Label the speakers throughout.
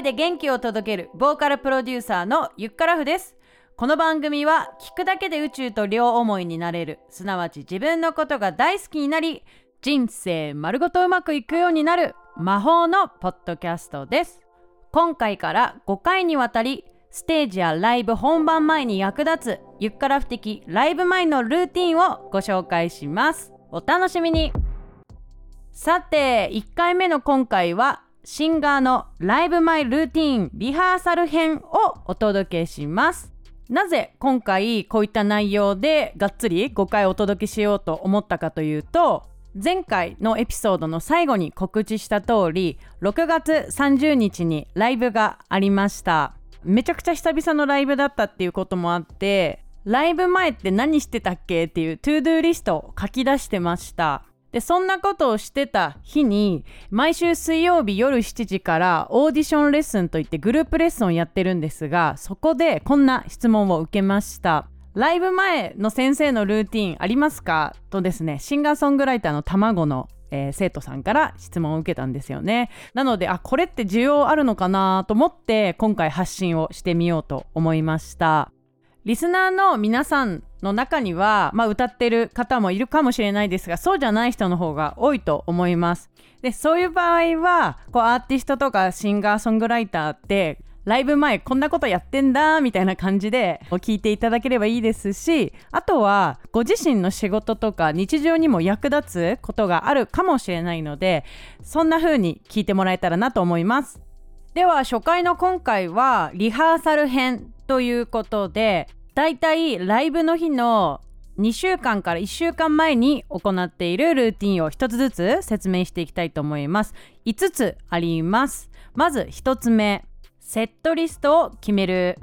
Speaker 1: 声で元気を届けるボーカルプロデューサーのゆっからふです。この番組は聞くだけで宇宙と両思いになれるすなわち自分のことが大好きになり人生丸ごとうまくいくようになる魔法のポッドキャストです。今回から5回にわたりステージやライブ本番前に役立つゆっから不的ライブ前のルーティンをご紹介します。お楽しみに。さて1回目の今回はシンガーのライブ前ルーティンリハーサル編をお届けします。なぜ今回こういった内容でがっつり5回お届けしようと思ったかというと前回のエピソードの最後に告知した通り6月30日にライブがありました。めちゃくちゃ久々のライブだったっていうこともあってライブ前って何してたっけっていう to-do list を書き出してました。でそんなことをしてた日に毎週水曜日夜7時からオーディションレッスンといってグループレッスンをやってるんですがそこでこんな質問を受けました。ライブ前の先生のルーティンありますか？とですねシンガーソングライターの卵の、えー、生徒さんから質問を受けたんですよね。なのであこれって需要あるのかなと思って今回発信をしてみようと思いました。リスナーの皆さんの中には、まあ、歌ってる方もいるかもしれないですがそうじゃない人の方が多いと思います。でそういう場合はこうアーティストとかシンガーソングライターってライブ前こんなことやってんだみたいな感じで聞いていただければいいですしあとはご自身の仕事とか日常にも役立つことがあるかもしれないのでそんな風に聞いてもらえたらなと思います。では初回の今回はリハーサル編ということでだいたいライブの日の2週間から1週間前に行っているルーティンを1つずつ説明していきたいと思います。5つあります。まず1つ目セットリストを決める。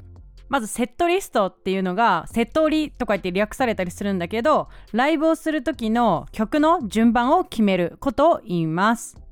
Speaker 1: まずセットリストっていうのがセット売りとか言って略されたりするんだけどライブをする時の曲の順番を決めることを言います。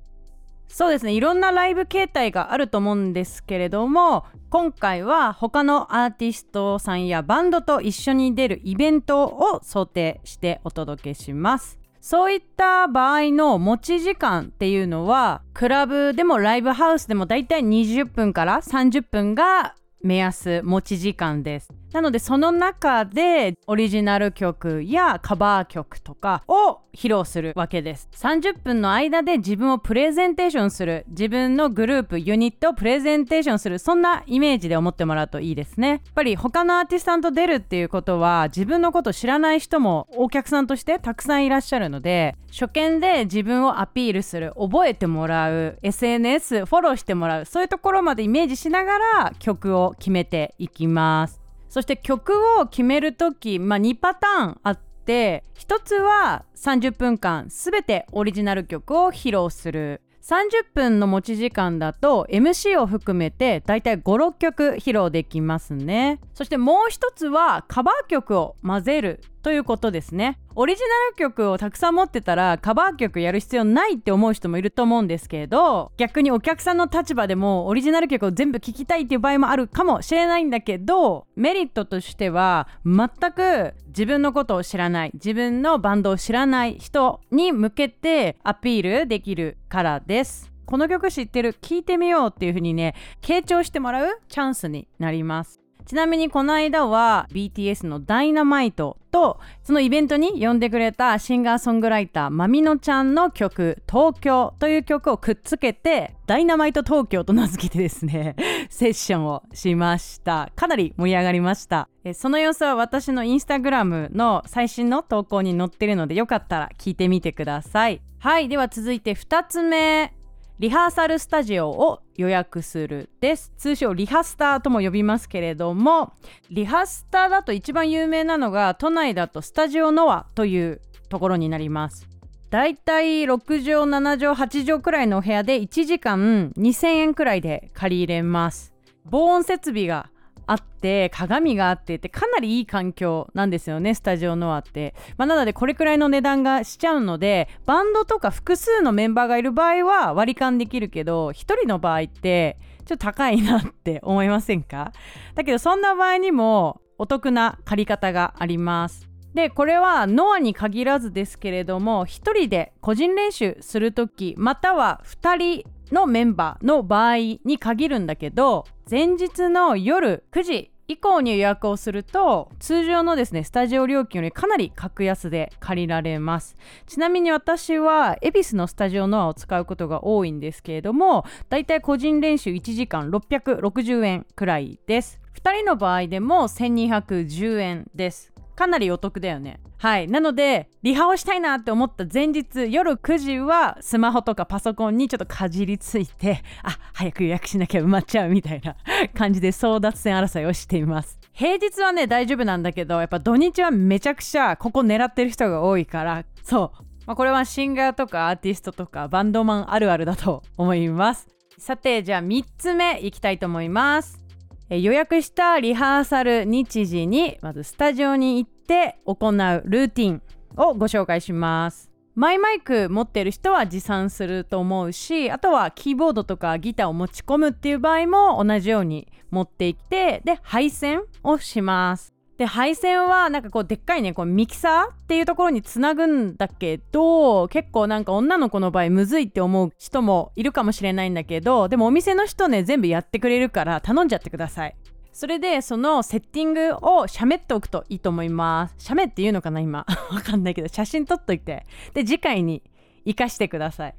Speaker 1: そうですね。いろんなライブ形態があると思うんですけれども今回は他のアーティストさんやバンドと一緒に出るイベントを想定してお届けします。そういった場合の持ち時間っていうのはクラブでもライブハウスでもだいたい20分から30分が目安持ち時間です。なのでその中でオリジナル曲やカバー曲とかを披露するわけです。30分の間で自分をプレゼンテーションする自分のグループユニットをプレゼンテーションするそんなイメージで思ってもらうといいですね。やっぱり他のアーティストさんと出るっていうことは自分のこと知らない人もお客さんとしてたくさんいらっしゃるので初見で自分をアピールする覚えてもらう SNS フォローしてもらうそういうところまでイメージしながら曲を決めていきます。そして曲を決める時、まあ、2パターンあって1つは30分間全てオリジナル曲を披露する。30分の持ち時間だと MC を含めてだいたい56曲披露できますね。そしてもう1つはカバー曲を混ぜる。ということですね。オリジナル曲をたくさん持ってたらカバー曲やる必要ないって思う人もいると思うんですけど逆にお客さんの立場でもオリジナル曲を全部聴きたいっていう場合もあるかもしれないんだけどメリットとしては全く自分のことを知らない自分のバンドを知らない人に向けてアピールできるからです。この曲知ってる聞いてみようっていう風にね傾聴してもらうチャンスになります。ちなみにこの間は BTS のダイナマイトとそのイベントに呼んでくれたシンガーソングライターまみのちゃんの曲「東京」という曲をくっつけてダイナマイト東京と名付けてですね セッションをしました。かなり盛り上がりました。その様子は私のインスタグラムの最新の投稿に載ってるのでよかったら聞いてみてください。はいでは続いて2つ目。リハーサルスタジオを予約するです。通称リハスターとも呼びますけれどもリハスターだと一番有名なのが都内だとスタジオノアというところになります。だいたい6畳7畳8畳くらいのお部屋で1時間2000円くらいで借り入れます。防音設備があって鏡があってってかなりいい環境なんですよねスタジオノアって、まあ、なのでこれくらいの値段がしちゃうのでバンドとか複数のメンバーがいる場合は割り勘できるけど1人の場合ってちょっと高いなって思いませんか？だけどそんな場合にもお得な借り方があります。でこれはノアに限らずですけれども1人で個人練習する時または2人のメンバーの場合に限るんだけど前日の夜9時以降に予約をすると通常のですねスタジオ料金よりかなり格安で借りられます。ちなみに私は恵比寿のスタジオノアを使うことが多いんですけれどもだいたい個人練習1時間660円くらいです。2人の場合でも1210円です。かなりお得だよね。はい。なのでリハをしたいなって思った前日夜9時はスマホとかパソコンにちょっとかじりついてあ早く予約しなきゃ埋まっちゃうみたいな 感じで争奪戦争いをしています。平日はね大丈夫なんだけどやっぱ土日はめちゃくちゃここ狙ってる人が多いからそう。まあ、これはシンガーとかアーティストとかバンドマンあるあるだと思います。さてじゃあ3つ目いきたいと思います。え予約したリハーサル日時にまずスタジオに行って行うルーティンをご紹介します。マイマイク持ってる人は持参すると思うしあとはキーボードとかギターを持ち込むっていう場合も同じように持っていってで配線をします。で配線はなんかこうでっかいねこうミキサーっていうところにつなぐんだけど結構なんか女の子の場合むずいって思う人もいるかもしれないんだけどでもお店の人ね全部やってくれるから頼んじゃってください。それでそのセッティングをしゃべっておくといいと思います。しゃべっていうのかな今？わかんないけど写真撮っといて。で次回に活かしてください。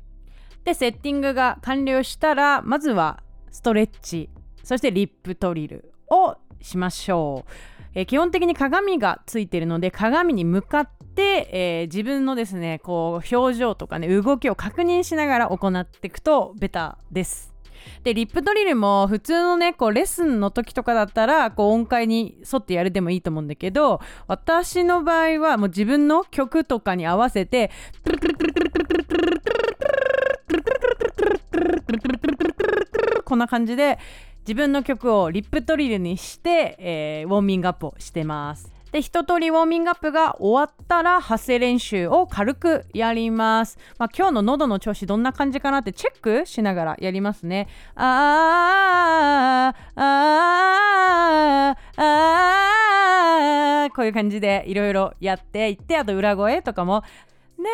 Speaker 1: でセッティングが完了したらまずはストレッチ。そしてリップトリルをしましょう。えー、基本的に鏡がついているので鏡に向かって、えー、自分のですねこう表情とかね動きを確認しながら行っていくとベタです。でリップドリルも普通のねこうレッスンの時とかだったらこう音階に沿ってやるでもいいと思うんだけど私の場合はもう自分の曲とかに合わせてこんな感じで自分の曲をリップトリルにして、えー、ウォーミングアップをしてます。で一通りウォーミングアップが終わったら発声練習を軽くやります。まあ、今日の喉の調子どんな感じかなってチェックしながらやりますね。あーあーあーこういう感じでいろいろやっていってあと裏声とかも「ねいねいねいね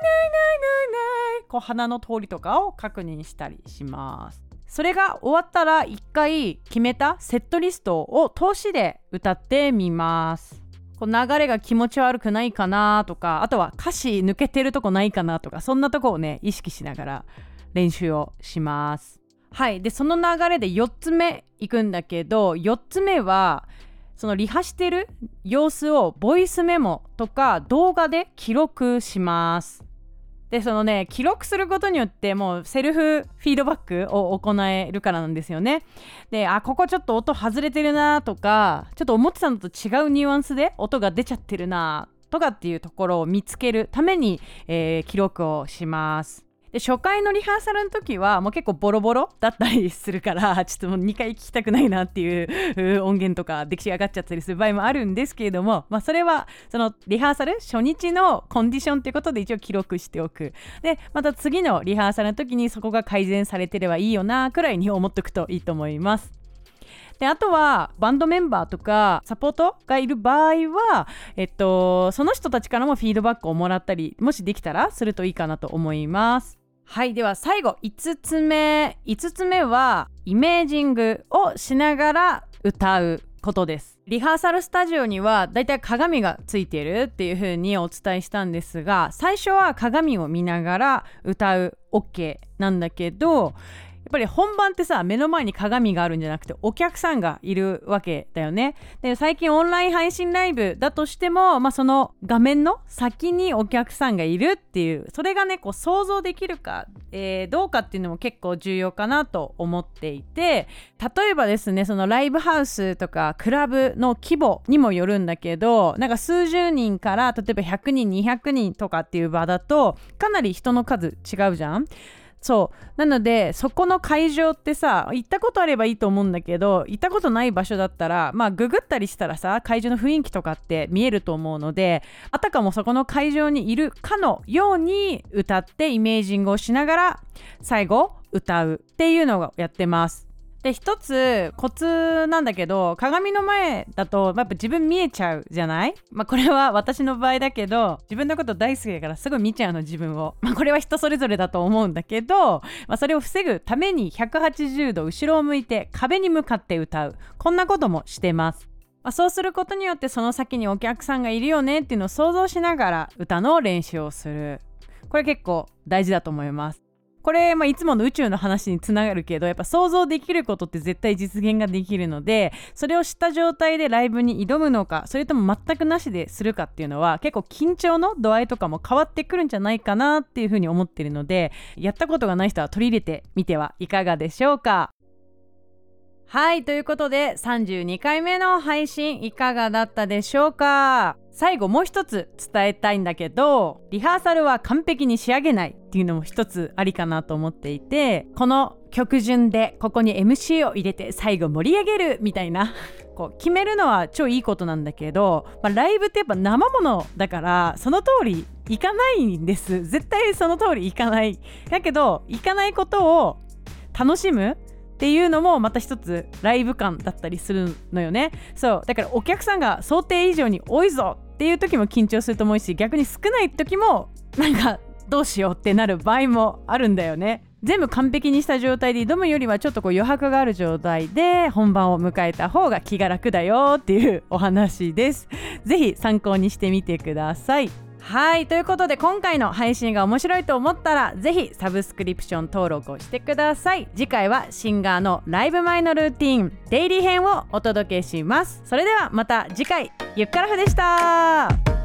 Speaker 1: いねいねいねいこう鼻の通りとかを確認したりします。それが終わったら一回決めたセットリストを通しで歌ってみます。こう流れが気持ち悪くないかなとかあとは歌詞抜けてるとこないかなとかそんなとこをね意識しながら練習をします。はい。でその流れで4つ目いくんだけど4つ目はそのリハしてる様子をボイスメモとか動画で記録します。でそのね記録することによってもうセルフフィードバックを行えるからなんですよね。であここちょっと音外れてるなとかちょっと思ってたのと違うニュアンスで音が出ちゃってるなとかっていうところを見つけるために、えー、記録をします。で初回のリハーサルの時はもう結構ボロボロだったりするから ちょっともう2回聞きたくないなっていう音源とか出来上がっちゃったりする場合もあるんですけれども、まあ、それはそのリハーサル初日のコンディションっていうことで一応記録しておく。でまた次のリハーサルの時にそこが改善されてればいいよなくらいに思っておくといいと思います。であとはバンドメンバーとかサポートがいる場合は、えっと、その人たちからもフィードバックをもらったりもしできたらするといいかなと思います。はいでは最後5つ目。5つ目はイメージングをしながら歌うことです。リハーサルスタジオにはだいたい鏡がついてるっていう風にお伝えしたんですが最初は鏡を見ながら歌う OK なんだけどっぱり本番ってさ目の前に鏡があるんじゃなくてお客さんがいるわけだよね。で最近オンライン配信ライブだとしても、まあ、その画面の先にお客さんがいるっていうそれがねこう想像できるか、えー、どうかっていうのも結構重要かなと思っていて例えばですねそのライブハウスとかクラブの規模にもよるんだけどなんか数十人から例えば100人200人とかっていう場だとかなり人の数違うじゃん。そう。なのでそこの会場ってさ行ったことあればいいと思うんだけど行ったことない場所だったらまあググったりしたらさ会場の雰囲気とかって見えると思うのであたかもそこの会場にいるかのように歌ってイメージングをしながら最後歌うっていうのをやってます。で一つコツなんだけど鏡の前だとやっぱ自分見えちゃうじゃない？まあこれは私の場合だけど自分のこと大好きだからすごい見ちゃうの自分を。まあこれは人それぞれだと思うんだけど、まあ、それを防ぐために180度後ろを向いて壁に向かって歌う。こんなこともしてます。まあ、そうすることによってその先にお客さんがいるよねっていうのを想像しながら歌の練習をする。これ結構大事だと思います。これ、まあ、いつもの宇宙の話につながるけどやっぱ想像できることって絶対実現ができるのでそれを知った状態でライブに挑むのかそれとも全くなしでするかっていうのは結構緊張の度合いとかも変わってくるんじゃないかなっていうふうに思ってるのでやったことがない人は取り入れてみてはいかがでしょうか？はいということで32回目の配信いかがだったでしょうか？最後もう一つ伝えたいんだけどリハーサルは完璧に仕上げないっていうのも一つありかなと思っていてこの曲順でここに MC を入れて最後盛り上げるみたいな こう決めるのは超いいことなんだけど、まあ、ライブってやっぱ生ものだからその通りいかないんです。絶対その通りいかない。だけどいかないことを楽しむっていうのもまた一つライブ感だったりするのよね。そうだからお客さんが想定以上に多いぞっていう時も緊張すると思うし逆に少ない時もなんかどうしようってなる場合もあるんだよね。全部完璧にした状態で挑むよりはちょっとこう余白がある状態で本番を迎えた方が気が楽だよっていうお話です。是非参考にしてみてください。はいということで今回の配信が面白いと思ったらぜひサブスクリプション登録をしてください。次回はシンガーのライブ前のルーティンデイリー編をお届けします。それではまた次回ゆっからふでした。